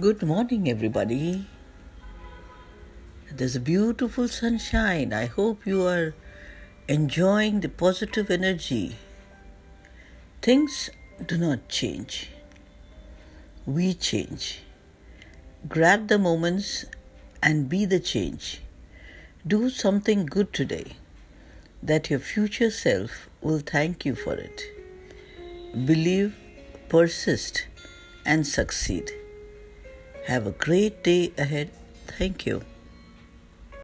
Good morning, everybody. There's a beautiful sunshine. I hope you are enjoying the positive energy. Things do not change, we change. Grab the moments and be the change. Do something good today that your future self will thank you for it. Believe, persist, and succeed. Have a great day ahead. Thank you.